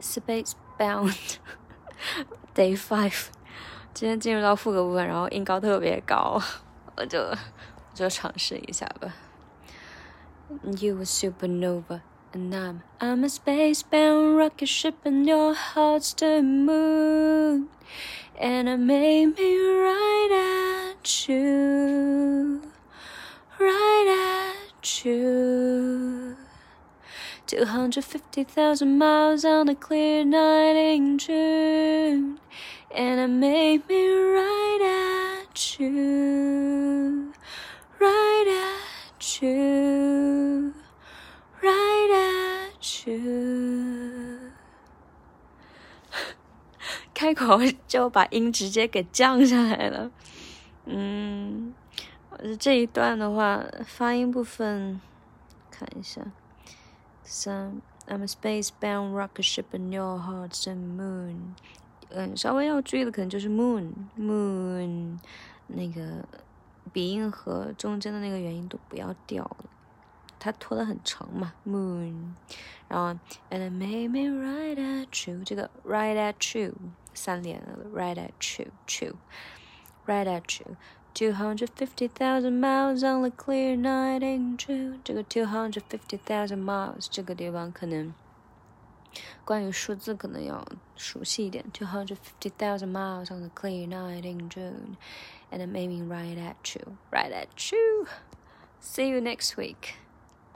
Space Bound Day Five，今天进入到副歌部分，然后音高特别高，我就我就尝试一下吧。You a supernova and I'm I'm a space-bound rocket ship and your heart's the moon and I made me right at you, right at you. 250,000 miles on a clear night in June, and I made me right at you, right at you, right at you. 开口就把音直接给降下来了，嗯，这一段的话，发音部分看一下。 sun. I'm a space-bound rocket ship in your hearts and moon。嗯，稍微要注意的可能就是 uh, moon moon 那个鼻音和中间的那个元音都不要掉了，它拖得很长嘛。moon，然后 and I made me right at you，这个 right at you 三连了，right at you you right at you。250,000 miles on a clear night in June。这个 two hundred fifty thousand miles 这个地方可能关于数字可能要熟悉一点。Two miles on a clear night in June, and I'm aiming right at you, right at you. See you next week.